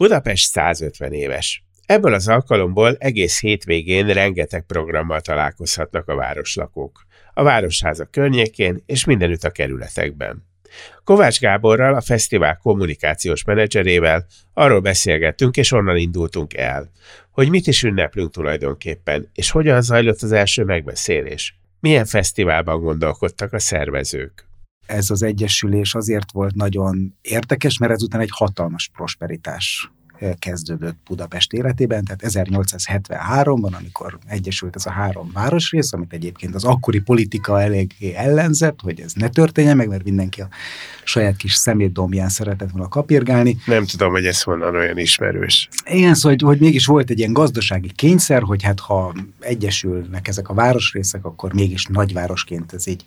Budapest 150 éves. Ebből az alkalomból egész hétvégén rengeteg programmal találkozhatnak a városlakók. A Városháza környékén és mindenütt a kerületekben. Kovács Gáborral, a fesztivál kommunikációs menedzserével arról beszélgettünk, és onnan indultunk el, hogy mit is ünneplünk tulajdonképpen, és hogyan zajlott az első megbeszélés. Milyen fesztiválban gondolkodtak a szervezők? Ez az egyesülés azért volt nagyon érdekes, mert ezután egy hatalmas prosperitás kezdődött Budapest életében, tehát 1873-ban, amikor egyesült ez a három városrész, amit egyébként az akkori politika eléggé ellenzett, hogy ez ne történjen meg, mert mindenki a saját kis szemétdombján szeretett volna kapirgálni. Nem tudom, hogy ez honnan olyan ismerős. Igen, szóval, hogy, hogy mégis volt egy ilyen gazdasági kényszer, hogy hát ha egyesülnek ezek a városrészek, akkor mégis nagyvárosként ez így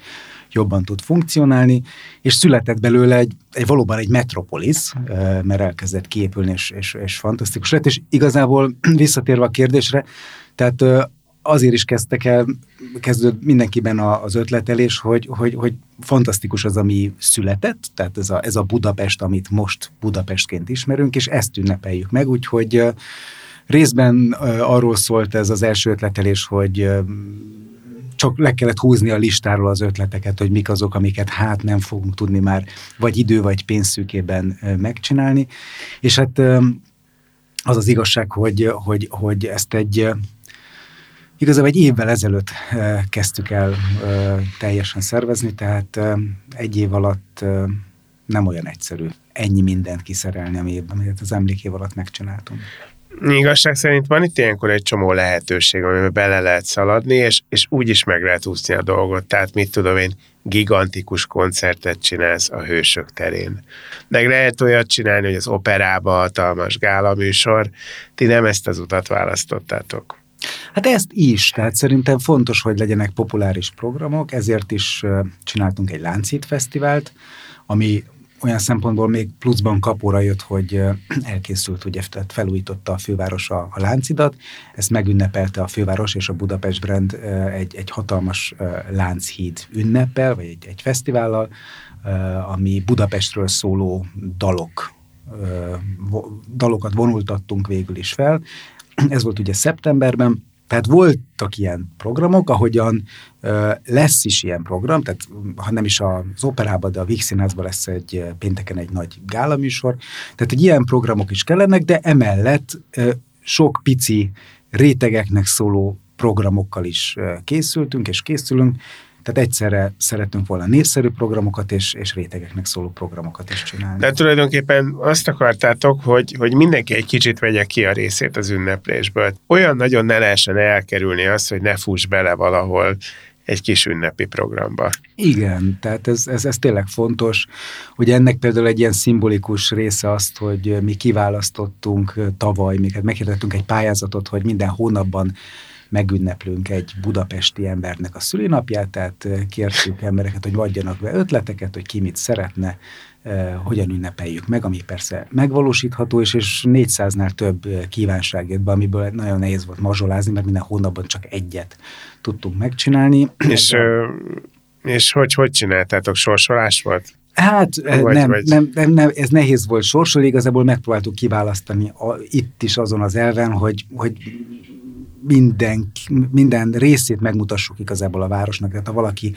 jobban tud funkcionálni, és született belőle egy, egy valóban egy metropolis, mert elkezdett kiépülni, és, és, és fantasztikus lett, és igazából visszatérve a kérdésre, tehát azért is kezdtek el, kezdődött mindenkiben az ötletelés, hogy, hogy, hogy fantasztikus az, ami született, tehát ez a, ez a Budapest, amit most Budapestként ismerünk, és ezt ünnepeljük meg, úgyhogy részben arról szólt ez az első ötletelés, hogy csak le kellett húzni a listáról az ötleteket, hogy mik azok, amiket hát nem fogunk tudni már vagy idő, vagy pénzszűkében megcsinálni. És hát az az igazság, hogy, hogy, hogy ezt egy igazából egy évvel ezelőtt kezdtük el teljesen szervezni, tehát egy év alatt nem olyan egyszerű ennyi mindent kiszerelni, amit az emlékév alatt megcsináltunk. Igazság szerint van itt ilyenkor egy csomó lehetőség, amiben bele lehet szaladni, és, és úgy is meg lehet úszni a dolgot. Tehát mit tudom én, gigantikus koncertet csinálsz a Hősök terén. Meg lehet olyat csinálni, hogy az operába hatalmas gála műsor. Ti nem ezt az utat választottátok. Hát ezt is, tehát szerintem fontos, hogy legyenek populáris programok, ezért is csináltunk egy Láncít Fesztivált, ami olyan szempontból még pluszban kapóra jött, hogy elkészült, ugye, tehát felújította a főváros a, a láncidat, ezt megünnepelte a főváros és a Budapest Brand egy, egy hatalmas lánchíd ünnepel, vagy egy, egy fesztivállal, ami Budapestről szóló dalok, dalokat vonultattunk végül is fel. Ez volt ugye szeptemberben, tehát voltak ilyen programok, ahogyan ö, lesz is ilyen program, tehát ha nem is az operában, de a Víg Színházban lesz egy pénteken egy nagy gálaműsor. Tehát egy ilyen programok is kellenek, de emellett sok pici rétegeknek szóló programokkal is készültünk és készülünk, tehát egyszerre szeretünk volna népszerű programokat és, és rétegeknek szóló programokat is csinálni. De tulajdonképpen azt akartátok, hogy, hogy mindenki egy kicsit vegye ki a részét az ünneplésből. Olyan nagyon ne lehessen elkerülni azt, hogy ne fuss bele valahol egy kis ünnepi programba. Igen, tehát ez, ez, ez tényleg fontos, hogy ennek például egy ilyen szimbolikus része azt, hogy mi kiválasztottunk tavaly, még hát meghirdettünk egy pályázatot, hogy minden hónapban megünneplünk egy budapesti embernek a szülinapját, tehát kértük embereket, hogy adjanak be ötleteket, hogy ki mit szeretne, hogyan ünnepeljük meg, ami persze megvalósítható, és, és 400-nál több kívánság jött be, amiből nagyon nehéz volt mazsolázni, mert minden hónapban csak egyet tudtunk megcsinálni. És, és hogy, hogy csináltátok? Sorsolás volt? Hát vagy, nem, vagy... Nem, nem, nem, ez nehéz volt sorsolni, igazából megpróbáltuk kiválasztani a, itt is azon az elven, hogy, hogy minden, minden részét megmutassuk igazából a városnak. Tehát ha valaki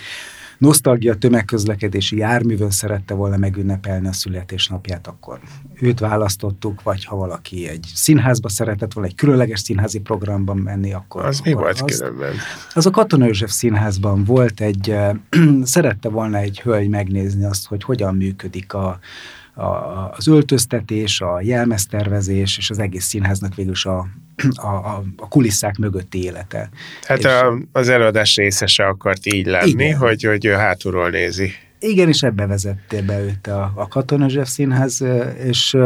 nosztalgia tömegközlekedési járművön szerette volna megünnepelni a születésnapját, akkor őt választottuk, vagy ha valaki egy színházba szeretett volna, egy különleges színházi programban menni, akkor... Az akkor mi volt az, különben? Az a Katona József színházban volt egy, szerette volna egy hölgy megnézni azt, hogy hogyan működik a, a, az öltöztetés, a jelmeztervezés, és az egész színháznak végül is a, a, a, a kulisszák mögötti élete. Hát és, a, az előadás részese akart így lenni, igen. hogy, hogy ő hátulról nézi. Igen, és ebbe vezette be őt a, a Katona József Színház, és,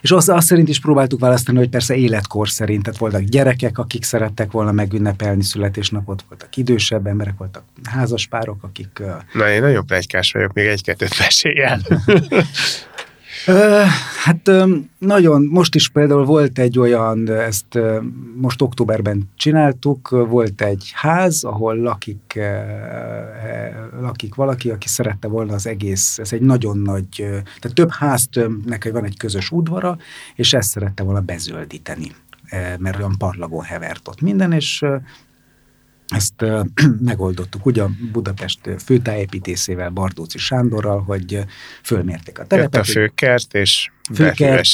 és azt, azt szerint is próbáltuk választani, hogy persze életkor szerint, tehát voltak gyerekek, akik szerettek volna megünnepelni születésnapot, voltak idősebb emberek, voltak házaspárok, akik... Na, én nagyon plegykás vagyok, még egy-kettőt Hát nagyon, most is például volt egy olyan, ezt most októberben csináltuk, volt egy ház, ahol lakik, lakik valaki, aki szerette volna az egész, ez egy nagyon nagy, tehát több háztömnek van egy közös udvara, és ezt szerette volna bezöldíteni mert olyan parlagon hevert ott minden, és ezt megoldottuk ugye a Budapest főtájépítészével, Bardóci Sándorral, hogy fölmérték a telepet. Jött a főkert, és Főkert.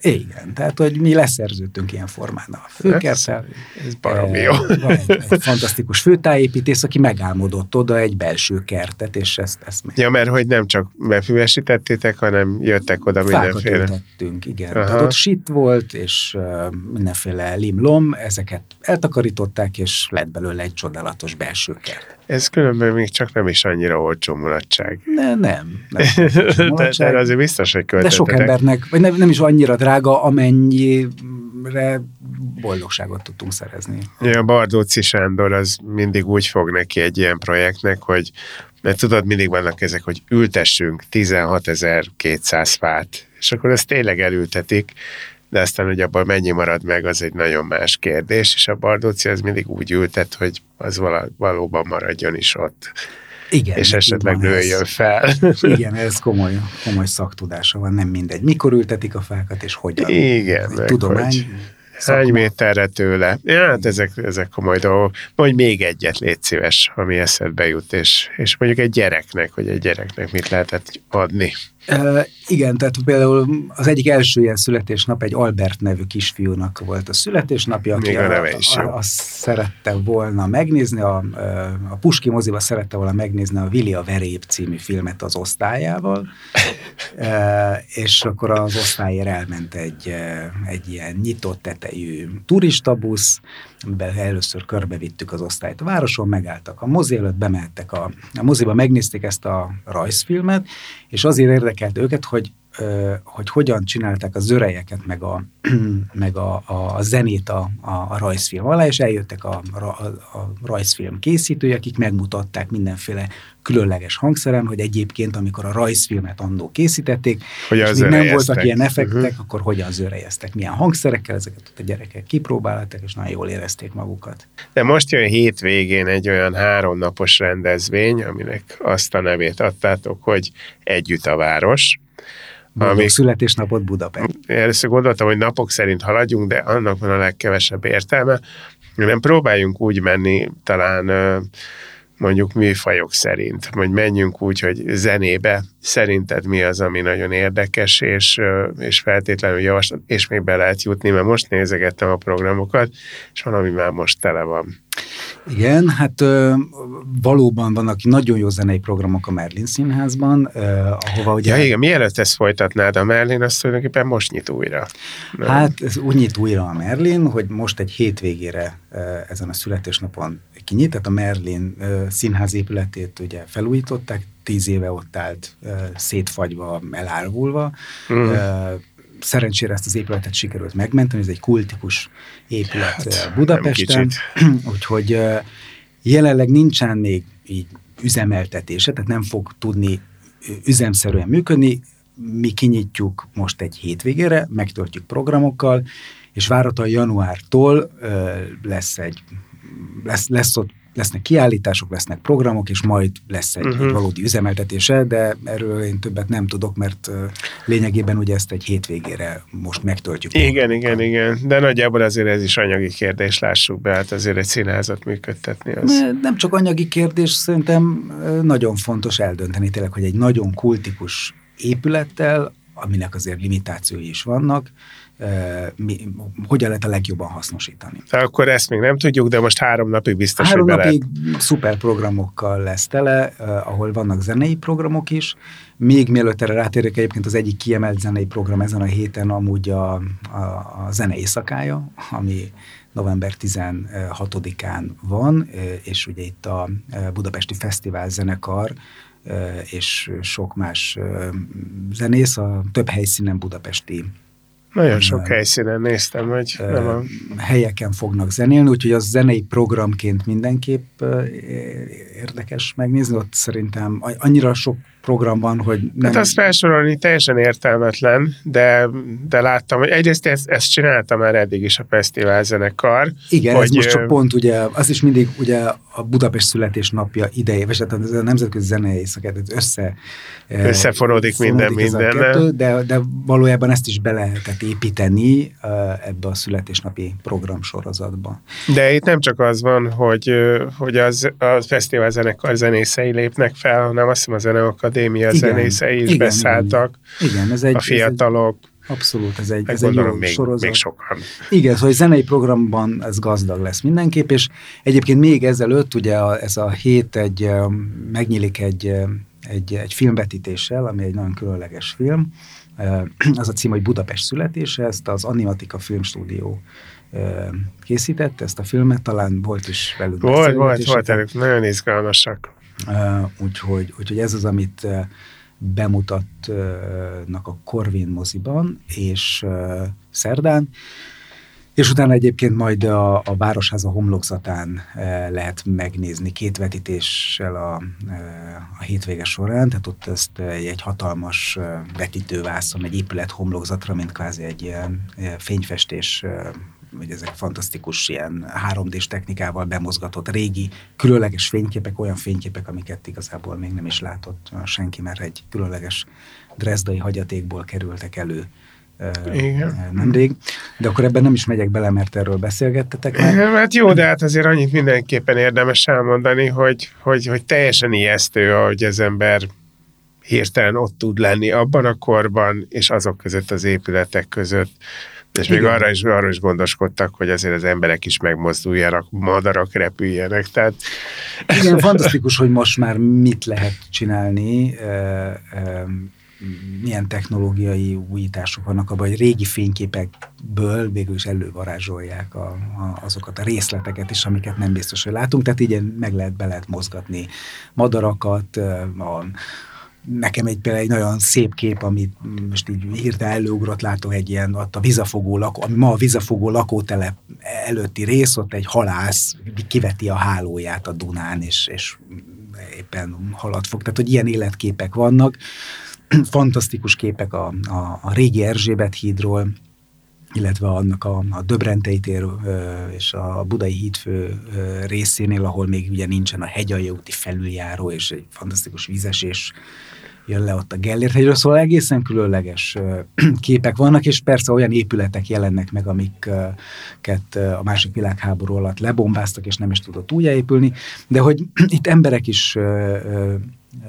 Igen, tehát hogy mi leszerződtünk ilyen formán a főkerttel. Ez, ez baromi jó. Van egy, egy fantasztikus főtájépítész, aki megálmodott oda egy belső kertet, és ezt, ezt meg... Ja, mert hogy nem csak befüvesítettétek, hanem jöttek oda Fákat mindenféle. ültettünk, igen. Aha. Tehát ott sit volt, és uh, mindenféle limlom, ezeket eltakarították, és lett belőle egy csodálatos belső kert. Ez különben még csak nem is annyira olcsó mulatság. Ne, nem. nem de, de azért biztos, hogy De sok embernek, vagy nem, nem is annyira drága, amennyire boldogságot tudtunk szerezni. Ja, Bardóci Sándor az mindig úgy fog neki egy ilyen projektnek, hogy mert tudod, mindig vannak ezek, hogy ültessünk 16.200 fát, és akkor ezt tényleg elültetik, de aztán, hogy abban mennyi marad meg, az egy nagyon más kérdés, és a Bardóci az mindig úgy ültet, hogy az valóban maradjon is ott. Igen, és esetleg nőjön ez. fel. Igen, ez komoly, komoly szaktudása van, nem mindegy. Mikor ültetik a fákat, és hogyan. Igen, meg tudomány. Hogy Szakma. Hány méterre tőle? Ja, hát ezek, ezek komoly dolgok. Mondj még egyet, légy szíves, ami eszedbe jut, és, és mondjuk egy gyereknek, hogy egy gyereknek mit lehetett adni. E, igen, tehát például az egyik első ilyen születésnap egy Albert nevű kisfiúnak volt a születésnapja, aki Még a, a, a, azt szerette volna megnézni, a, a Puski moziba szerette volna megnézni a Vili a Verép című filmet az osztályával, e, és akkor az osztályért elment egy, egy ilyen nyitott tetejű turistabusz, amiben először körbevittük az osztályt a városon, megálltak a mozi előtt, bemehettek a, a moziba, megnézték ezt a rajzfilmet, és azért érdekelt őket, hogy hogy hogyan csinálták a zörejeket, meg a, meg a, a, zenét a, a, a rajzfilm alá, és eljöttek a, a, a rajzfilm készítői, akik megmutatták mindenféle különleges hangszeren, hogy egyébként, amikor a rajzfilmet annó készítették, hogy és még nem voltak ilyen effektek, uh-huh. akkor hogyan zörejeztek, milyen hangszerekkel, ezeket a gyerekek kipróbálták, és nagyon jól érezték magukat. De most jön hétvégén egy olyan háromnapos rendezvény, aminek azt a nevét adtátok, hogy Együtt a város, Boldog amik, születésnapot Budapest. Először gondoltam, hogy napok szerint haladjunk, de annak van a legkevesebb értelme. Nem próbáljunk úgy menni talán mondjuk műfajok szerint, hogy menjünk úgy, hogy zenébe szerinted mi az, ami nagyon érdekes, és, és feltétlenül javaslat, és még be lehet jutni, mert most nézegettem a programokat, és valami már most tele van. Igen, hát valóban vannak nagyon jó zenei programok a Merlin Színházban, ahova ugye... Ja, igen, mielőtt ezt folytatnád, a Merlin azt tulajdonképpen most nyit újra. Hát ez úgy nyit újra a Merlin, hogy most egy hétvégére ezen a születésnapon kinyit, tehát a Merlin színház épületét ugye felújították, tíz éve ott állt szétfagyva, elárvulva, mm szerencsére ezt az épületet sikerült megmenteni, ez egy kultikus épület hát, Budapesten, úgyhogy jelenleg nincsen még így üzemeltetése, tehát nem fog tudni üzemszerűen működni, mi kinyitjuk most egy hétvégére, megtöltjük programokkal, és várhatóan januártól lesz egy lesz, lesz ott lesznek kiállítások, lesznek programok, és majd lesz egy, uh-huh. egy valódi üzemeltetése, de erről én többet nem tudok, mert lényegében ugye ezt egy hétvégére most megtöltjük. Igen, igen, igen, de nagyjából azért ez is anyagi kérdés, lássuk be, hát azért egy színházat működtetni az. Nem csak anyagi kérdés, szerintem nagyon fontos eldönteni tényleg, hogy egy nagyon kultikus épülettel, aminek azért limitációi is vannak, mi, hogyan lehet a legjobban hasznosítani. Akkor ezt még nem tudjuk, de most három napig biztos, Három hogy napig lehet. szuper programokkal lesz tele, ahol vannak zenei programok is. Még mielőtt erre rátérek, egyébként az egyik kiemelt zenei program ezen a héten amúgy a, a, a zene éjszakája, ami november 16-án van, és ugye itt a Budapesti Fesztivál zenekar és sok más zenész, a több helyszínen budapesti nagyon sok helyszínen néztem, hogy nem a... helyeken fognak zenélni, úgyhogy az zenei programként mindenképp érdekes megnézni. Ott szerintem annyira sok program van, hogy nem... Hát azt felsorolni teljesen értelmetlen, de, de láttam, hogy egyrészt ezt, ezt csináltam már eddig is a fesztivál zenekar. Igen, hogy, ez most csak pont ugye, az is mindig ugye a Budapest születésnapja ideje, vagy hát a nemzetközi zenei éjszakát össze... Összefonódik minden minden. De, de valójában ezt is be lehetett építeni ebbe a születésnapi programsorozatba. De itt nem csak az van, hogy, hogy az, a fesztivál zenekar zenészei lépnek fel, hanem azt hiszem a zeneakad akadémia igen, zenészei is igen, beszálltak. Igen, ez egy, a fiatalok. Ez egy, abszolút, ez egy, ez egy jó még, sorozat. Még sokan. Igen, szóval zenei programban ez gazdag lesz mindenképp, és egyébként még ezelőtt ugye a, ez a hét egy, megnyílik egy, egy, egy filmvetítéssel, ami egy nagyon különleges film. Az a cím, hogy Budapest születése, ezt az Animatika Filmstúdió készítette ezt a filmet, talán volt is velük. Volt, volt, volt, nagyon izgalmasak. Úgyhogy, úgyhogy ez az, amit bemutatnak a Corvin moziban, és szerdán, és utána egyébként majd a, a Városháza homlokzatán e, lehet megnézni két vetítéssel a, e, a hétvége során, tehát ott ezt egy, hatalmas vetítővászon, egy épület homlokzatra, mint kvázi egy ilyen fényfestés hogy ezek fantasztikus ilyen 3D-s technikával bemozgatott régi, különleges fényképek, olyan fényképek, amiket igazából még nem is látott senki, mert egy különleges drezdai hagyatékból kerültek elő igen. nemrég. De akkor ebben nem is megyek bele, mert erről beszélgettetek már. Hát jó, de hát azért annyit mindenképpen érdemes elmondani, hogy, hogy, hogy teljesen ijesztő, hogy az ember hirtelen ott tud lenni abban a korban, és azok között az épületek között, és még arra is, arra is gondoskodtak, hogy azért az emberek is megmozduljanak, madarak repüljenek. Tehát... Igen, fantasztikus, hogy most már mit lehet csinálni, milyen technológiai újítások vannak abban, hogy régi fényképekből végül is elővarázsolják a, a, azokat a részleteket is, amiket nem biztos, hogy látunk. Tehát így meg lehet, be lehet mozgatni madarakat, a, nekem egy például egy nagyon szép kép, amit most így hirtelen előugrott, látok egy ilyen, ott a vizafogó lakó, ami ma a vizafogó lakótelep előtti rész, ott egy halász kiveti a hálóját a Dunán, és, és éppen halat fog. Tehát, hogy ilyen életképek vannak. Fantasztikus képek a, a, a régi Erzsébet hídról, illetve annak a, a Döbrentei tér és a Budai hídfő részénél, ahol még ugye nincsen a hegyalja úti felüljáró, és egy fantasztikus vízesés jön le ott a Gellért hegyről, szóval egészen különleges képek vannak, és persze olyan épületek jelennek meg, amiket a másik világháború alatt lebombáztak, és nem is tudott újjáépülni, de hogy itt emberek is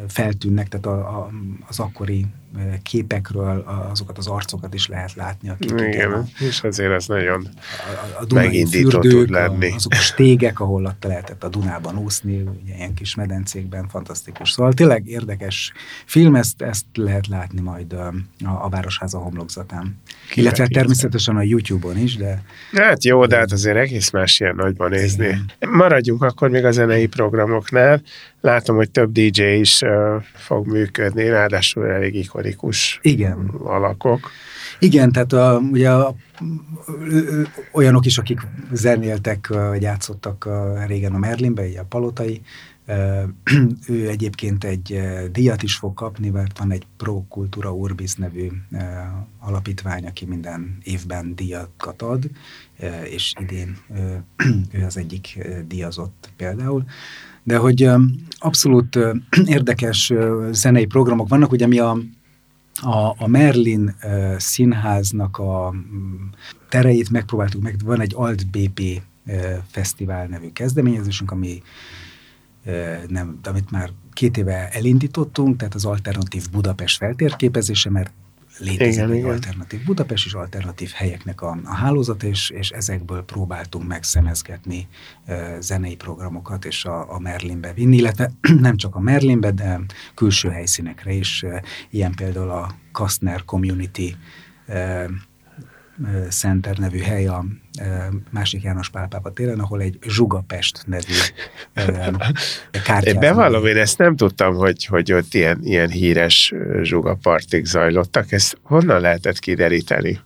feltűnnek, tehát a, a, az akkori képekről azokat az arcokat is lehet látni. Akik igen, igen, és azért ez nagyon a, a megindító tud lenni. A, azok a stégek, ahol ott lehetett a Dunában úszni, ugye ilyen kis medencékben, fantasztikus. Szóval tényleg érdekes film, ezt, ezt lehet látni majd a, a, a Városháza homlokzatán. Ki Illetve természetesen a YouTube-on is, de... Hát jó, de hát azért egész más ilyen nagyban nézni. Igen. Maradjunk akkor még a zenei programoknál. Látom, hogy több DJ is fog működni, ráadásul elég ikonikus Igen. alakok. Igen, tehát a, ugye a, olyanok is, akik zenéltek, játszottak régen a Merlinbe, így a Palotai, ő egyébként egy díjat is fog kapni, mert van egy Pro Cultura Urbis nevű alapítvány, aki minden évben díjakat ad, és idén ő az egyik díjazott például de hogy abszolút érdekes zenei programok vannak, ugye mi a, a, a Merlin színháznak a tereit megpróbáltuk meg, van egy Alt BP fesztivál nevű kezdeményezésünk, ami nem, amit már két éve elindítottunk, tehát az alternatív Budapest feltérképezése, mert létezik igen, egy alternatív Budapest és alternatív helyeknek a, a hálózat, és, és ezekből próbáltunk megszemezgetni e, zenei programokat, és a, a Merlinbe vinni, illetve nem csak a Merlinbe, de külső helyszínekre is, e, ilyen például a Kastner Community e, Center nevű hely a másik János Pálpába téren, ahol egy Zsugapest nevű kártyát. Én bevallom, én ezt nem tudtam, hogy, hogy ott ilyen, ilyen híres zsugapartik zajlottak. Ezt honnan lehetett kideríteni?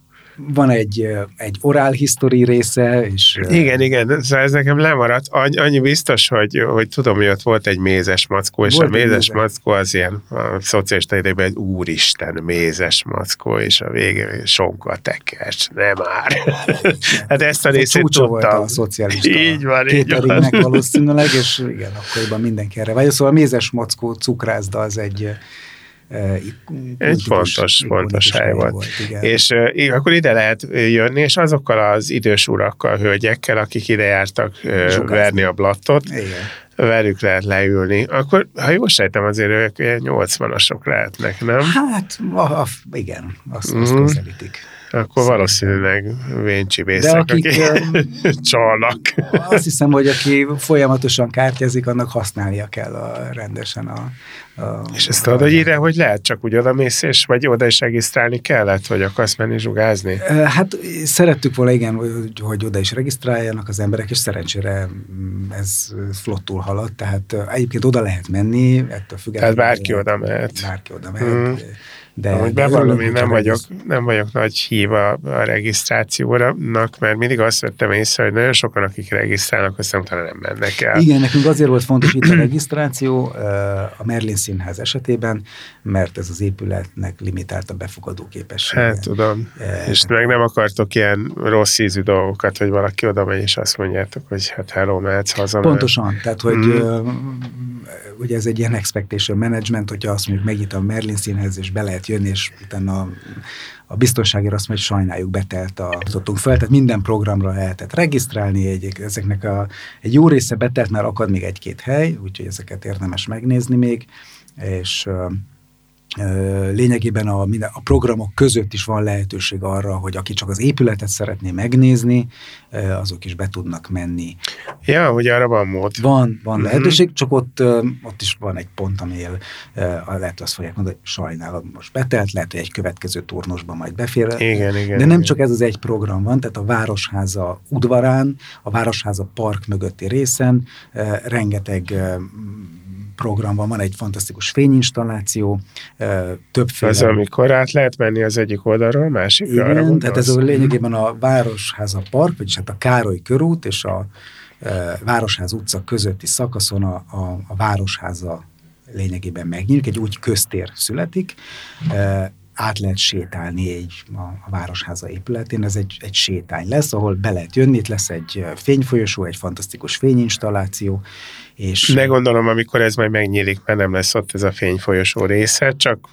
Van egy, egy oral history része, és... Igen, igen, szóval ez nekem lemaradt. Annyi biztos, hogy, hogy tudom, hogy ott volt egy mézes mackó, és volt a mézes mézes mackó az ilyen a szociálista idejében egy úristen mézes mackó, és a végén sonka tekers, nem már. hát ezt a részét tudtam. volt a szocialista így van, így van. valószínűleg, és igen, akkoriban mindenki erre vagy. Szóval a mézes mackó cukrászda az egy egy fontos, fontos hely volt. volt igen. És uh, akkor ide lehet jönni, és azokkal az idős urakkal, hölgyekkel, akik ide jártak uh, verni a blattot, igen. velük lehet leülni. Akkor, ha jól sejtem, azért ők 80-asok lehetnek, nem? Hát, a, a, igen, azt, azt mm. közelítik. Akkor valószínűleg véncsibészek, akik, akik csalnak. Azt hiszem, hogy aki folyamatosan kártyazik, annak használnia kell a, rendesen a, a... És ezt tudod, hogy ide, hogy lehet csak úgy oda mész, és vagy oda is regisztrálni kellett, hogy akarsz menni zsugázni? Hát szerettük volna, igen, hogy, hogy oda is regisztráljanak az emberek, és szerencsére mm, ez flottul haladt, tehát egyébként oda lehet menni, ettől függetlenül. Tehát bárki oda mehet. Bárki oda mehet. Mm de, Ahogy bevallom, én nem vagyok, nem vagyok nagy híva a regisztrációnak, mert mindig azt vettem észre, hogy nagyon sokan, akik regisztrálnak, aztán utána nem mennek el. Igen, nekünk azért volt fontos itt a regisztráció a Merlin Színház esetében, mert ez az épületnek limitált a befogadó képessége. Hát tudom, e, és meg nem akartok ilyen rossz ízű dolgokat, hogy valaki oda megy, és azt mondjátok, hogy hát hello, mehetsz haza. Pontosan, tehát hogy mm. ugye ez egy ilyen expectation management, hogyha azt mondjuk megnyit a Merlin Színház, és be lehet jönni, és utána a, a biztonságért azt mondja, hogy sajnáljuk, betelt a tudtunk fel, tehát minden programra lehetett regisztrálni, egy, ezeknek a, egy jó része betelt, mert akad még egy-két hely, úgyhogy ezeket érdemes megnézni még, és lényegében a, a programok között is van lehetőség arra, hogy aki csak az épületet szeretné megnézni, azok is be tudnak menni. Ja, hogy arra van mód. Van, van mm-hmm. lehetőség, csak ott, ott is van egy pont, amivel lehet azt fogják mondani, hogy sajnálom, most betelt, lehet, hogy egy következő turnusban majd befér. Igen, igen. De nem igen. csak ez az egy program van, tehát a Városháza udvarán, a Városháza park mögötti részen rengeteg program van, egy fantasztikus fényinstalláció, többféle... Az, amikor át lehet menni az egyik oldalról, másikra? Igen, tehát ez a lényegében a Városháza Park, vagyis hát a Károly körút és a Városház utca közötti szakaszon a, a, a Városháza lényegében megnyílik, egy úgy köztér születik, át lehet sétálni egy, a, a Városháza épületén, ez egy, egy sétány lesz, ahol be lehet jönni, itt lesz egy fényfolyosó, egy fantasztikus fényinstalláció, és... De gondolom, amikor ez majd megnyílik, mert nem lesz ott ez a fényfolyosó része, csak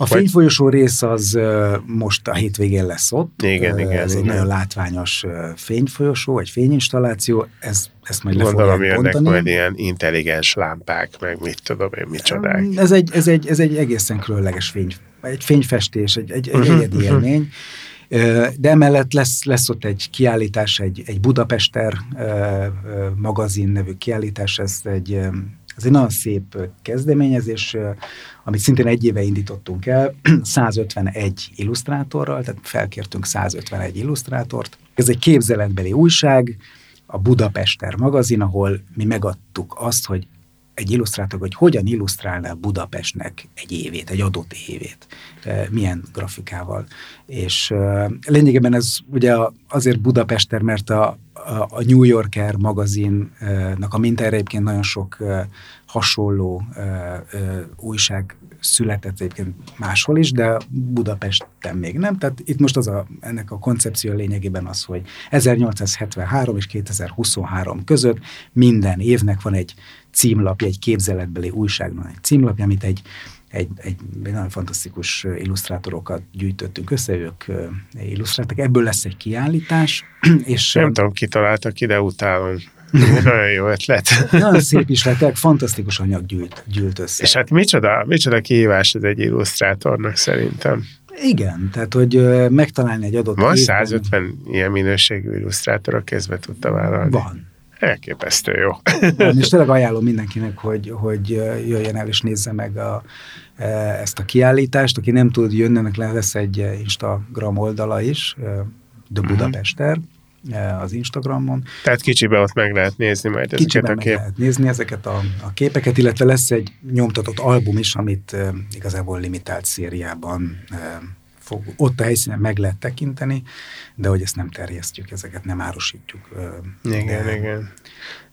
a fényfolyosó rész az most a hétvégén lesz ott. Igen, igen. Ez igen. egy nagyon látványos fényfolyosó, egy fényinstalláció, ez, ezt majd Gondolom, jönnek majd ilyen intelligens lámpák, meg mit tudom én, micsodák. Ez egy, ez egy, ez egy egészen különleges fény, egy fényfestés, egy, egy, egy uh-huh, egyedi uh-huh. élmény. De emellett lesz, lesz ott egy kiállítás, egy, egy Budapester magazin nevű kiállítás, ez egy, ez egy nagyon szép kezdeményezés, amit szintén egy éve indítottunk el, 151 illusztrátorral, tehát felkértünk 151 illusztrátort. Ez egy képzeletbeli újság, a Budapester magazin, ahol mi megadtuk azt, hogy egy illusztrátor, hogy hogyan illusztrálná Budapestnek egy évét, egy adott évét, milyen grafikával. És lényegében ez ugye azért Budapester, mert a, a New Yorker magazinnak a mintára egyébként nagyon sok hasonló újság született egyébként máshol is, de Budapesten még nem. Tehát itt most az a, ennek a koncepció lényegében az, hogy 1873 és 2023 között minden évnek van egy címlapja, egy képzeletbeli újságnak egy címlapja, amit egy egy, egy, egy nagyon fantasztikus illusztrátorokat gyűjtöttünk össze, ők illusztráltak. Ebből lesz egy kiállítás. És, Nem tudom, ki találtak ide, utálom. Nagyon jó ötlet. Nagyon szép is lett, fantasztikus anyag gyűlt, gyűlt össze. És hát micsoda, micsoda kihívás ez egy illusztrátornak szerintem. Igen, tehát hogy megtalálni egy adott Van 150 ilyen minőségű illusztrátor, a kezbe tudta vállalni. Van. Elképesztő jó. Van, és tényleg ajánlom mindenkinek, hogy, hogy jöjjön el és nézze meg a, ezt a kiállítást. Aki nem tud jönni, ennek lesz egy Instagram oldala is, The mhm. Budapester, az Instagramon. Tehát kicsiben ott meg lehet nézni majd ezeket kicsiben a kép. meg lehet nézni ezeket a, a képeket, illetve lesz egy nyomtatott album is, amit uh, igazából limitált szériában uh, fog, ott a helyszínen meg lehet tekinteni, de hogy ezt nem terjesztjük, ezeket nem árusítjuk. Uh, igen, de, igen.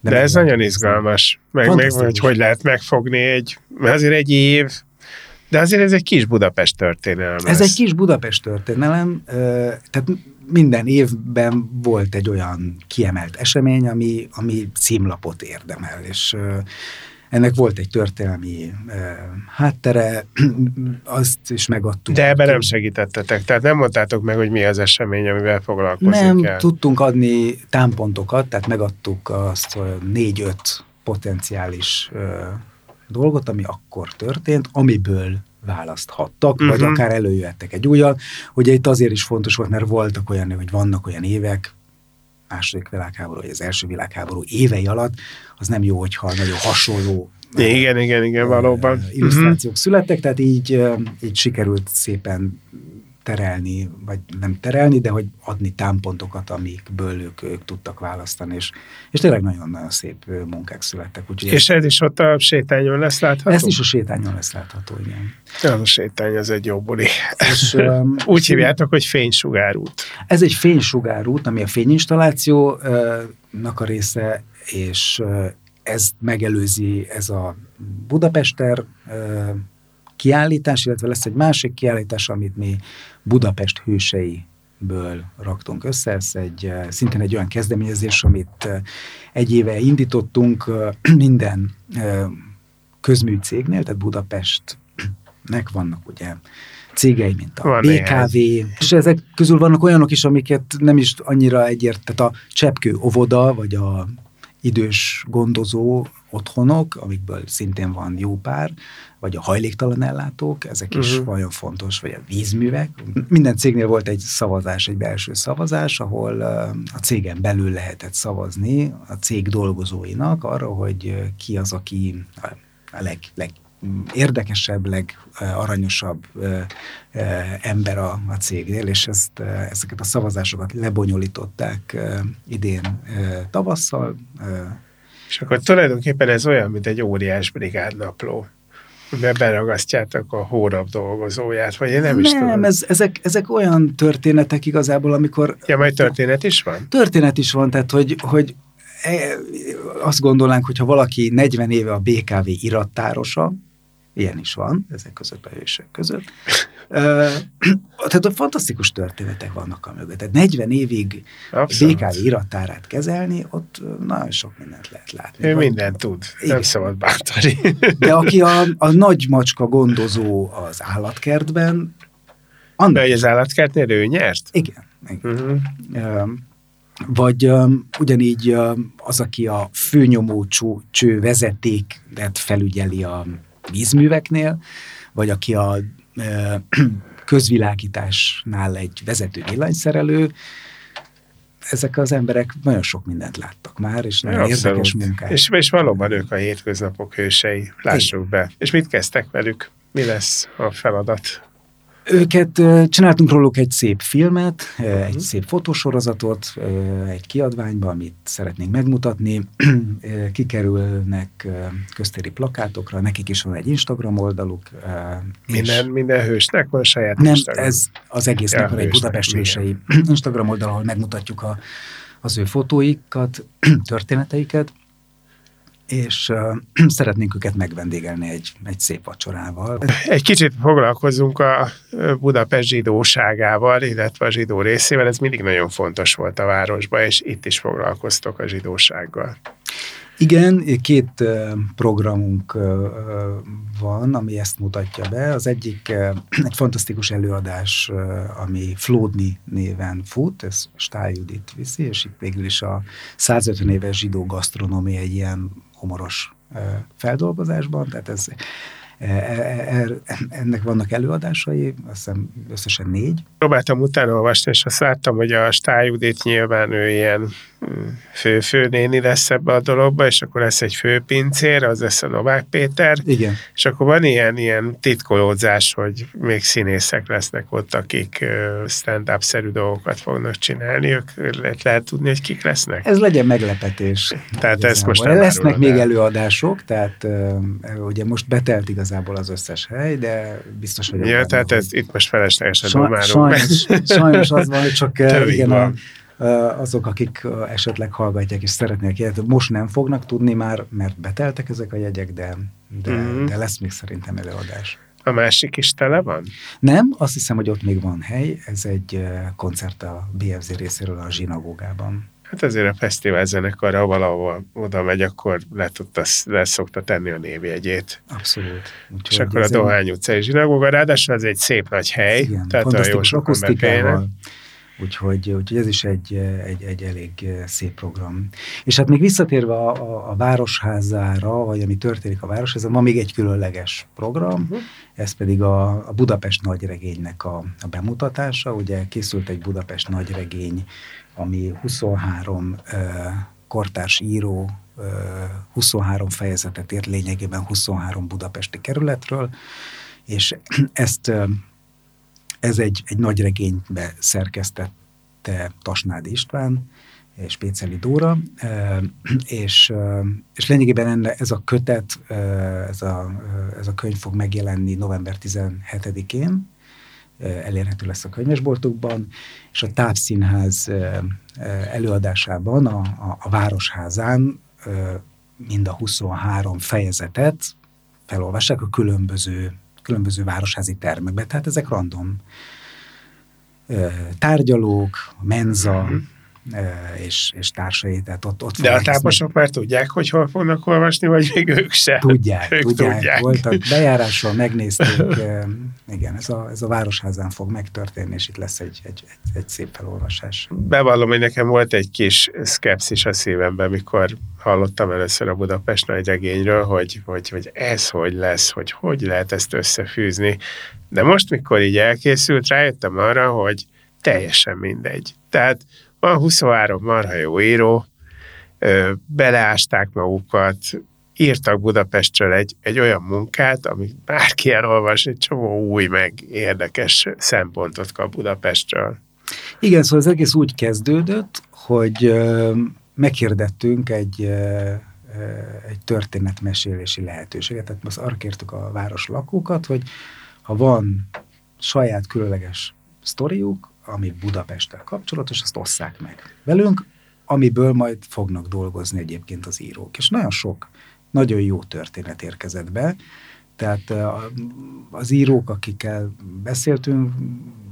De, de ez nagyon izgalmas, meg, meg hogy hogy lehet megfogni egy, azért egy év, de azért ez egy kis Budapest történelem. Ez lesz. egy kis Budapest történelem, tehát minden évben volt egy olyan kiemelt esemény, ami, ami címlapot érdemel, és ennek volt egy történelmi háttere, azt is megadtuk. De ebben nem segítettetek, tehát nem mondtátok meg, hogy mi az esemény, amivel foglalkozni Nem kell. tudtunk adni támpontokat, tehát megadtuk azt négy-öt potenciális dolgot, ami akkor történt, amiből választhattak, uh-huh. vagy mhm. akár előjöhettek egy újjal. Ugye itt azért is fontos volt, mert voltak olyan, hogy vannak olyan évek, második világháború, vagy az első világháború évei alatt, az nem jó, hogyha nagyon hasonló igen, igen, igen, valóban. illusztrációk uh-huh. születtek, tehát így, így sikerült szépen terelni, vagy nem terelni, de hogy adni támpontokat, amikből ők, ők tudtak választani, és, és tényleg nagyon-nagyon szép munkák születtek. Úgyhogy és ez is ott a sétányon lesz látható? Ez is a sétányon lesz látható, igen. Ez a sétány, ez egy jó buli. És, um, Úgy hívjátok, hogy fénysugárút. Ez egy fénysugárút, ami a fényinstallációnak a része, és ez megelőzi ez a Budapester kiállítás, illetve lesz egy másik kiállítás, amit mi Budapest hőseiből raktunk össze. Ez egy, eh, szintén egy olyan kezdeményezés, amit eh, egy éve indítottunk eh, minden közmű cégnél, tehát Budapestnek vannak ugye cégei, mint a Van BKV, ilyen. és ezek közül vannak olyanok is, amiket nem is annyira egyért, tehát a Cseppkő óvoda, vagy a idős gondozó otthonok, amikből szintén van jó pár, vagy a hajléktalan ellátók, ezek is uh-huh. nagyon fontos, vagy a vízművek. Minden cégnél volt egy szavazás, egy belső szavazás, ahol a cégen belül lehetett szavazni a cég dolgozóinak arra, hogy ki az, aki a leg, leg érdekesebb, legaranyosabb ember a, a cégnél, és ezt, ezeket a szavazásokat lebonyolították idén tavasszal. És akkor tulajdonképpen ez olyan, mint egy óriás brigádnapló mert beragasztjátok a hónap dolgozóját, vagy én nem, nem is tudom. Nem, ez, ezek, ezek olyan történetek igazából, amikor... Ja, majd történet is van? Történet is van, tehát hogy, hogy e, azt gondolnánk, hogyha valaki 40 éve a BKV irattárosa, ilyen is van, ezek között a hősök között. tehát fantasztikus történetek vannak a mögött. Tehát 40 évig Abszolút. BKV irattárát kezelni, ott nagyon sok mindent lehet látni. Ő Vagy, mindent tud, igen. nem szabad bántani. De aki a, a nagy macska gondozó az állatkertben, annak... De az állatkertnél ő nyert? Igen. igen. Uh-huh. Vagy um, ugyanígy um, az, aki a főnyomó cső, cső vezetéket felügyeli a vízműveknél, vagy aki a közvilágításnál egy vezető villanyszerelő, ezek az emberek nagyon sok mindent láttak már, és nagyon Abszolút. érdekes munkák. És, és valóban ők a hétköznapok hősei, lássuk Igen. be. És mit kezdtek velük? Mi lesz a feladat? Őket csináltunk róluk egy szép filmet, uh-huh. egy szép fotósorozatot, egy kiadványba, amit szeretnénk megmutatni. Kikerülnek köztéri plakátokra, nekik is van egy Instagram oldaluk. Minden, minden hősnek van saját Nem, Instagram. ez az egésznek ja, van egy Budapest hősei Instagram oldal, ahol megmutatjuk a, az ő fotóikat, történeteiket és uh, szeretnénk őket megvendégelni egy, egy szép vacsorával. Egy kicsit foglalkozunk a Budapest zsidóságával, illetve a zsidó részével, ez mindig nagyon fontos volt a városban, és itt is foglalkoztok a zsidósággal. Igen, két programunk van, ami ezt mutatja be. Az egyik egy fantasztikus előadás, ami Flódni néven fut, ez Stál Judit viszi, és itt végül is a 150 éves zsidó gasztronómia egy ilyen humoros feldolgozásban, tehát ez e, e, e, ennek vannak előadásai, azt hiszem összesen négy. Próbáltam utána olvasni, és azt láttam, hogy a Stály Judit nyilván ő ilyen fő-főnéni lesz ebbe a dologba, és akkor lesz egy főpincér, az lesz a Novák Péter. Igen. És akkor van ilyen, ilyen titkolódzás, hogy még színészek lesznek ott, akik stand-up-szerű dolgokat fognak csinálni. Ők lehet, lehet tudni, hogy kik lesznek? Ez legyen meglepetés. Tehát ez most nem Lesznek még el. előadások, tehát ugye most betelt igazából az összes hely, de biztos vagyok. Ja, benne, tehát ez itt most feleslegesen Sa- sajnos, sajnos az van, hogy csak igen, van. A, azok, akik esetleg hallgatják és szeretnék ilyet, most nem fognak tudni már, mert beteltek ezek a jegyek, de, de, mm-hmm. de lesz még szerintem előadás. A másik is tele van? Nem, azt hiszem, hogy ott még van hely. Ez egy koncert a BFZ részéről a zsinagógában. Hát azért a fesztivál zenekarra valahol oda megy, akkor le, tudta, le szokta tenni a névjegyét. Abszolút. Úgyhogy és akkor a Dohány utcai zsinagóga, ráadásul ez egy szép nagy hely. Igen, tehát a jó sokan Úgyhogy, úgyhogy ez is egy, egy, egy elég szép program. És hát még visszatérve a, a, a Városházára, vagy ami történik a Városházán, van még egy különleges program, uh-huh. ez pedig a, a Budapest nagyregénynek a, a bemutatása. Ugye készült egy Budapest nagyregény, ami 23 uh, kortárs író 23 fejezetet ért lényegében 23 budapesti kerületről, és ezt ez egy, egy nagy regénybe szerkesztette Tasnádi István, és Péceli Dóra, és, és lényegében enne, ez a kötet, ez a, ez a könyv fog megjelenni november 17-én, elérhető lesz a könyvesboltokban, és a Távszínház előadásában, a, a, a Városházán mind a 23 fejezetet felolvassák a különböző különböző városházi termekbe, tehát ezek random tárgyalók, menza, mm-hmm és, és társai, tehát ott, ott De a táposok már tudják, hogy hol fognak olvasni, vagy még ők se? Tudják, ők tudják, tudják. voltak bejárással, megnézték, igen, ez a, ez a Városházán fog megtörténni, és itt lesz egy, egy, egy, egy szép felolvasás. Bevallom, hogy nekem volt egy kis szkepszis a szívemben, mikor hallottam először a Budapest nagy regényről, hogy, hogy, hogy ez hogy lesz, hogy hogy lehet ezt összefűzni. De most, mikor így elkészült, rájöttem arra, hogy teljesen mindegy. Tehát van 23 marha jó író, beleásták magukat, írtak Budapestről egy, egy olyan munkát, amit bárki elolvas, egy csomó új, meg érdekes szempontot kap Budapestről. Igen, szóval az egész úgy kezdődött, hogy meghirdettünk egy, egy történetmesélési lehetőséget. Tehát most arra kértük a város lakókat, hogy ha van saját különleges sztoriuk, ami Budapesttel kapcsolatos, azt osszák meg velünk, amiből majd fognak dolgozni egyébként az írók. És nagyon sok, nagyon jó történet érkezett be, tehát az írók, akikkel beszéltünk,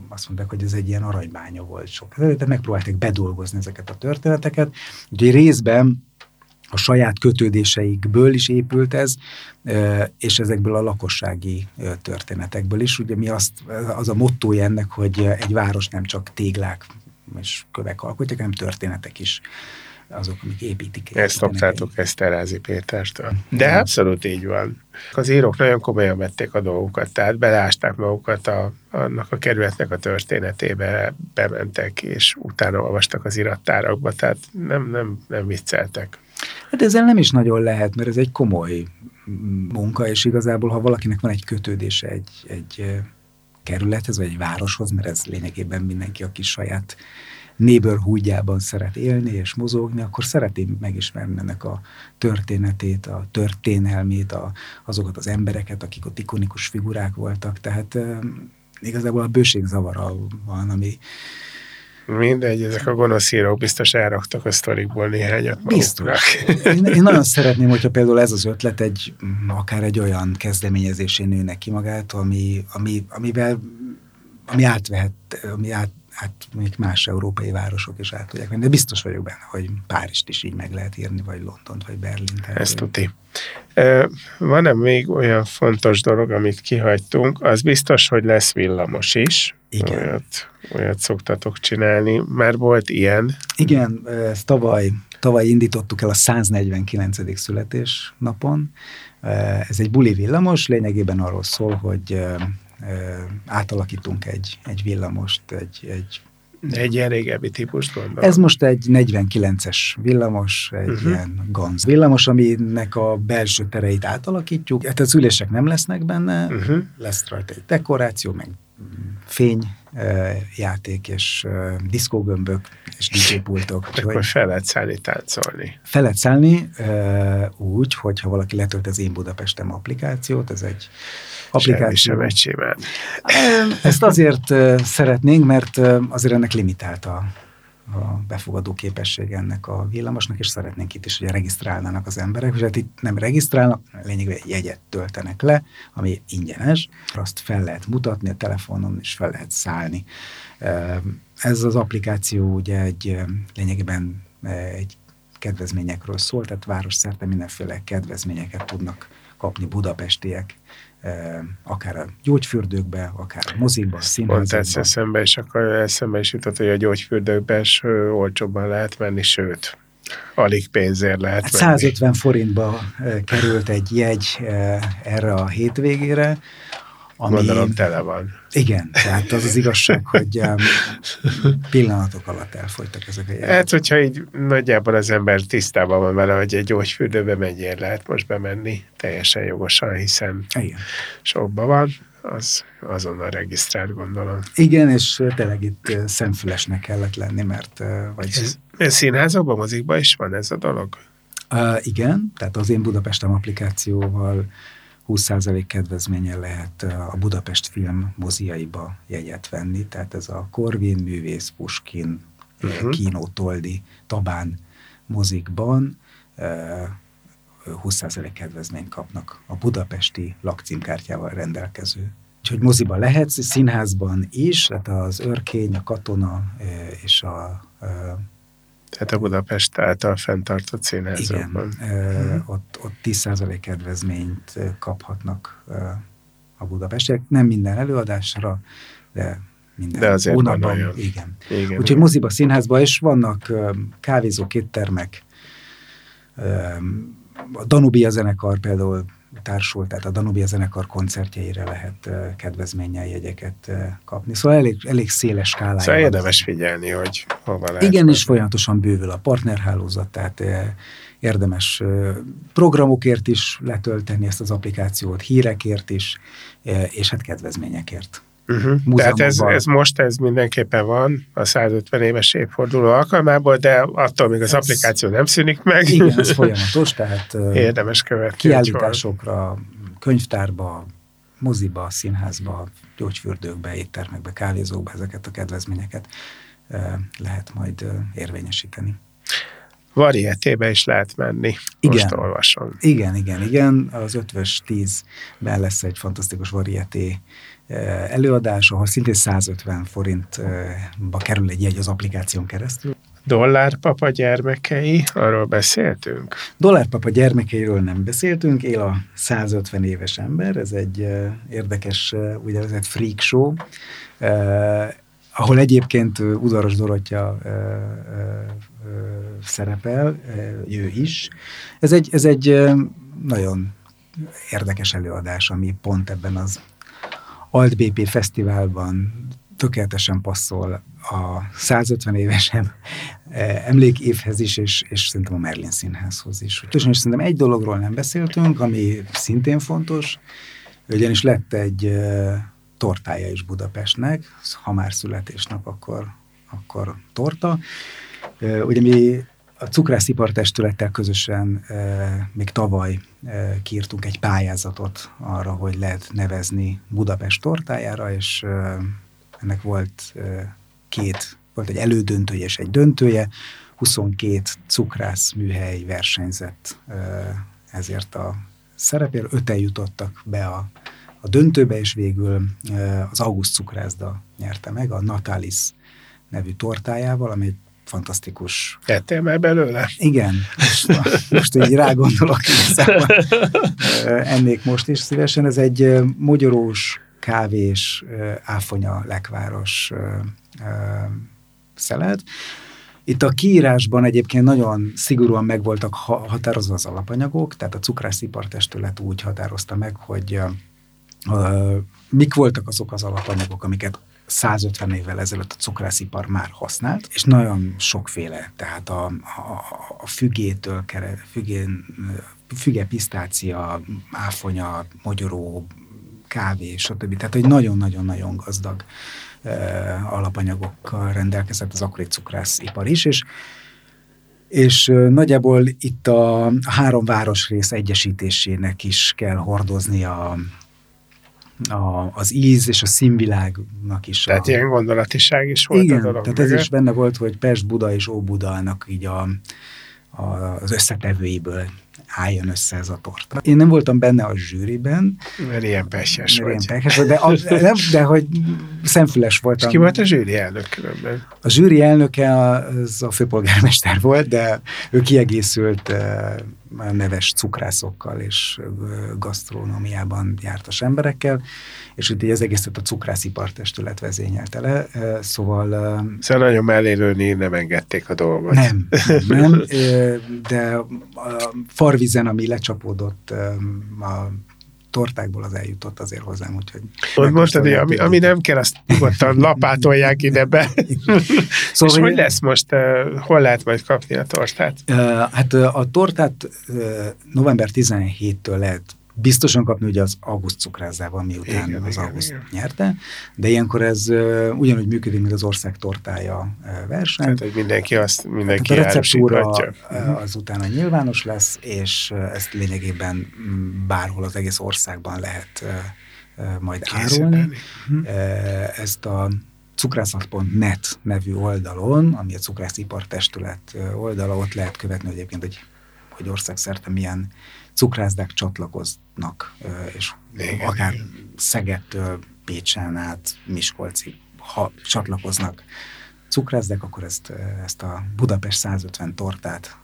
azt mondták, hogy ez egy ilyen aranybánya volt sok. Tehát megpróbálták bedolgozni ezeket a történeteket. Úgyhogy részben a saját kötődéseikből is épült ez, és ezekből a lakossági történetekből is. Ugye mi azt, az a mottója ennek, hogy egy város nem csak téglák és kövek alkotják, hanem történetek is azok, amik építik. Ezt kaptátok Eszterázi Pétertől. De abszolút így van. Az írók nagyon komolyan vették a dolgokat, tehát beleásták magukat a, annak a kerületnek a történetébe, bementek, és utána olvastak az irattárakba, tehát nem, nem, nem vicceltek. Hát ezzel nem is nagyon lehet, mert ez egy komoly munka, és igazából, ha valakinek van egy kötődése egy, egy kerülethez, vagy egy városhoz, mert ez lényegében mindenki, aki saját neighborhoodjában szeret élni és mozogni, akkor szereti megismerni ennek a történetét, a történelmét, a, azokat az embereket, akik ott ikonikus figurák voltak. Tehát igazából a bőség zavara van, ami, Mindegy, ezek a gonosz írók biztos elraktak a sztorikból néhányat. Biztos. Én, én nagyon szeretném, hogyha például ez az ötlet egy, akár egy olyan kezdeményezésén nő neki magát, ami, ami, amivel ami átvehet, ami át, át még más európai városok is át tudják venni, de biztos vagyok benne, hogy Párizst is így meg lehet írni, vagy Londont, vagy Berlin. Ezt tuti. Van-e még olyan fontos dolog, amit kihagytunk? Az biztos, hogy lesz villamos is. Igen. Olyat, olyat szoktatok csinálni. Már volt ilyen. Igen, ezt tavaly, tavaly indítottuk el a 149. születésnapon. Ez egy buli villamos, lényegében arról szól, hogy átalakítunk egy, egy villamost, egy, egy Egy ilyen régebbi típus gondolom. Ez most egy 49-es villamos, egy uh-huh. ilyen ganz villamos, aminek a belső tereit átalakítjuk. Hát az ülések nem lesznek benne, uh-huh. lesz rajta egy dekoráció, meg fény játék és diszkógömbök és DJ pultok. Akkor fel lehet szállni táncolni. Fel lehet szállni úgy, hogyha valaki letölt az Én Budapestem applikációt, ez egy applikáció. Semmi sem egy Ezt azért szeretnénk, mert azért ennek limitált a, a befogadó képesség ennek a villamosnak, és szeretnénk itt is, hogy regisztrálnának az emberek, és hát itt nem regisztrálnak, lényegében jegyet töltenek le, ami ingyenes, azt fel lehet mutatni a telefonon, és fel lehet szállni. Ez az applikáció ugye egy lényegében egy kedvezményekről szól, tehát város szerte mindenféle kedvezményeket tudnak kapni budapestiek akár a gyógyfürdőkbe, akár a mozikba, a színházakba. Pont eszembe, és akkor eszembe is jutott, hogy a gyógyfürdőkbe is olcsóbban lehet menni, sőt, alig pénzért lehet hát 150 forintba került egy jegy erre a hétvégére, ami, Gondolom tele van. Igen, tehát az az igazság, hogy pillanatok alatt elfogytak ezek a jegyek. Hát, hogyha így nagyjából az ember tisztában van vele, hogy egy gyógyfürdőbe mennyire lehet most bemenni, teljesen jogosan, hiszen Igen. sokban van, az azonnal regisztrált, gondolom. Igen, és tényleg itt szemfülesnek kellett lenni, mert... Vagy... Ez, ez színházakban, mozikban is van ez a dolog? Uh, igen, tehát az én Budapestem applikációval 20% kedvezménye lehet a Budapest film moziaiba jegyet venni, tehát ez a Korvin, Művész, Puskin, uh-huh. Kino, Toldi, Tabán mozikban 20% kedvezményt kapnak a budapesti lakcímkártyával rendelkező. Úgyhogy moziba lehet, színházban is, tehát az Örkény, a Katona és a tehát a Budapest által fenntartott színházakban. Igen, hmm. ott, ott 10% kedvezményt kaphatnak a budapestiek. Nem minden előadásra, de minden de azért hónapban. Van igen. igen. Úgyhogy moziba, színházban is vannak kávézók, éttermek, a Danubia zenekar például társult, tehát a Danubia zenekar koncertjeire lehet kedvezménnyel jegyeket kapni. Szóval elég, elég széles skálája. Szóval érdemes figyelni, hogy hova lehet. Igen, és folyamatosan bővül a partnerhálózat, tehát érdemes programokért is letölteni ezt az applikációt, hírekért is, és hát kedvezményekért. Uh-huh. Tehát ez, ez most ez mindenképpen van a 150 éves évforduló alkalmából, de attól még az ez, applikáció nem szűnik meg. Igen, ez folyamatos, tehát érdemes követni. Kiállításokra, könyvtárba, moziba, színházba, gyógyfürdőkbe, éttermekbe, kávézókba ezeket a kedvezményeket lehet majd érvényesíteni. Varietébe is lehet menni. Igen. Most olvasom. Igen, igen, igen. Az 5-ös 10-ben lesz egy fantasztikus varieté előadás, ahol szintén 150 forintba kerül egy jegy az applikáción keresztül. Dollárpapa gyermekei, arról beszéltünk? Dollárpapa gyermekeiről nem beszéltünk, él a 150 éves ember, ez egy érdekes úgynevezett freak show, eh, ahol egyébként Udaros Dorottya eh, eh, szerepel, ő is. Ez egy, ez egy nagyon érdekes előadás, ami pont ebben az Alt BP Fesztiválban tökéletesen passzol a 150 évesen emlékévhez is, és, és szerintem a Merlin Színházhoz is. És szerintem egy dologról nem beszéltünk, ami szintén fontos, ugyanis lett egy tortája is Budapestnek, ha már születésnap, akkor, akkor torta. Ugye mi a cukrászipartestülettel közösen e, még tavaly e, kiírtunk egy pályázatot arra, hogy lehet nevezni Budapest tortájára, és e, ennek volt e, két, volt egy elődöntője és egy döntője, 22 cukrász műhely versenyzett e, ezért a szerepért, öten jutottak be a, a döntőbe, és végül e, az August cukrászda nyerte meg a Natalis nevű tortájával, ami fantasztikus. Ettél már belőle? Igen, most, most így rágondolok, ennék most is szívesen. Ez egy mogyorós, kávés, áfonya, lekváros szelet. Itt a kiírásban egyébként nagyon szigorúan meg voltak határozva az alapanyagok, tehát a cukrászipartestület úgy határozta meg, hogy mik voltak azok az alapanyagok, amiket 150 évvel ezelőtt a cukrászipar már használt, és nagyon sokféle, tehát a, a, a fügétől, fügén, füge, pisztácia, áfonya, mogyoró, kávé, stb. Tehát egy nagyon-nagyon-nagyon gazdag uh, alapanyagokkal rendelkezett az akkori cukrászipar is, és és nagyjából itt a három városrész egyesítésének is kell hordozni a, a, az íz és a színvilágnak is. Tehát a, ilyen gondolatiság is volt igen, a dolog. tehát ez is benne volt, hogy Pest, Buda és Óbudának így a, a, az összetevőiből álljon össze ez a torta. Én nem voltam benne a zsűriben. Mert ilyen pehes vagy. Ilyen pehes, de, a, de, de hogy szemfüles voltam. És ki volt a zsűri elnök különben? A zsűri elnöke az a főpolgármester volt, de ő kiegészült uh, neves cukrászokkal és gasztronómiában jártas emberekkel, és itt az egészet a cukrászipartestület vezényelte le, szóval... Szóval nagyon mellélőni nem engedték a dolgot. Nem, nem, de a farvizen, ami lecsapódott a tortákból az eljutott azért hozzám, úgyhogy... Ott mondtad, hogy ami, ami nem kell, azt nyugodtan lapátolják ide be. szóval, És hogy lesz most, uh, hol lehet majd kapni a tortát? Uh, hát uh, a tortát uh, november 17-től lehet biztosan kapni ugye az August cukrázával, miután igen, az August igen. nyerte, de ilyenkor ez uh, ugyanúgy működik, mint az ország tortája uh, verseny. Tehát, hogy mindenki azt mindenki Tehát a receptúra uh, az utána nyilvános lesz, és uh, ezt lényegében mm, bárhol az egész országban lehet uh, uh, majd árulni. Uh, ezt a cukrászat.net nevű oldalon, ami a cukrászipartestület oldala, ott lehet követni egyébként, hogy, hogy országszerte milyen cukrászdák csatlakoznak, és igen, akár. Szegettől, Pécsen át, Miskolci, ha csatlakoznak cukrászdák, akkor ezt, ezt a Budapest 150 tortát,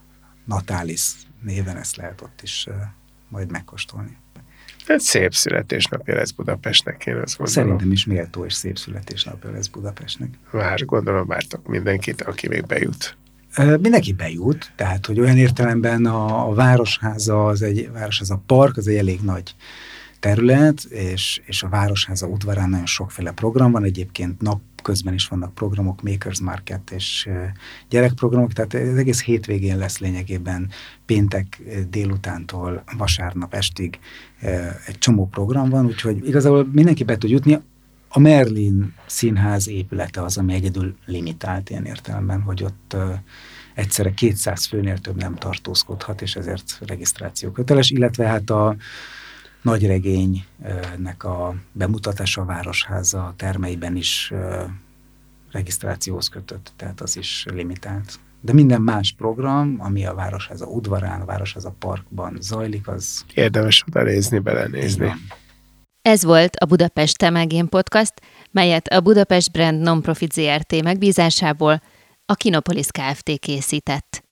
Natalis néven ezt lehet ott is majd megkóstolni. Ez szép születésnapja lesz Budapestnek, én azt gondolom. Szerintem is méltó és szép születésnapja lesz Budapestnek. Vár, gondolom vártok mindenkit, aki még bejut. Mindenki bejut, tehát hogy olyan értelemben a, a Városháza, az egy Városháza park, az egy elég nagy terület, és, és a Városháza udvarán nagyon sokféle program van, egyébként nap közben is vannak programok, Makers Market és gyerekprogramok, tehát az egész hétvégén lesz lényegében péntek délutántól vasárnap estig egy csomó program van, úgyhogy igazából mindenki be tud jutni, a Merlin színház épülete az, ami egyedül limitált ilyen értelemben, hogy ott egyszerre 200 főnél több nem tartózkodhat, és ezért regisztráció köteles, illetve hát a nagy regénynek a bemutatása a Városháza termeiben is regisztrációhoz kötött, tehát az is limitált. De minden más program, ami a Városháza udvarán, a Városháza parkban zajlik, az... Érdemes oda nézni, belenézni. Igen. Ez volt a Budapest Temegén Podcast, melyet a Budapest Brand Nonprofit ZRT megbízásából a Kinopolis Kft. készített.